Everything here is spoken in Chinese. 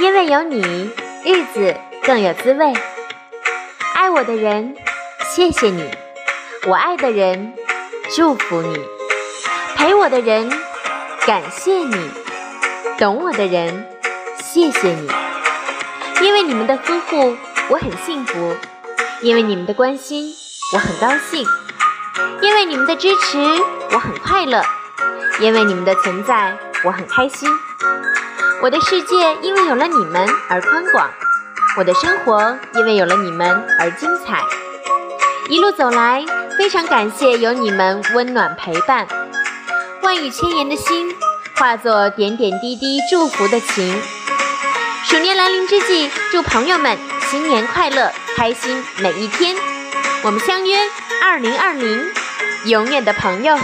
因为有你，日子更有滋味。爱我的人，谢谢你；我爱的人，祝福你；陪我的人，感谢你；懂我的人，谢谢你。因为你们的呵护，我很幸福；因为你们的关心，我很高兴；因为你们的支持，我很快乐；因为你们的存在，我很开心。我的世界因为有了你们而宽广，我的生活因为有了你们而精彩。一路走来，非常感谢有你们温暖陪伴，万语千言的心化作点点滴滴祝福的情。鼠年来临之际，祝朋友们新年快乐，开心每一天。我们相约二零二零，永远的朋友。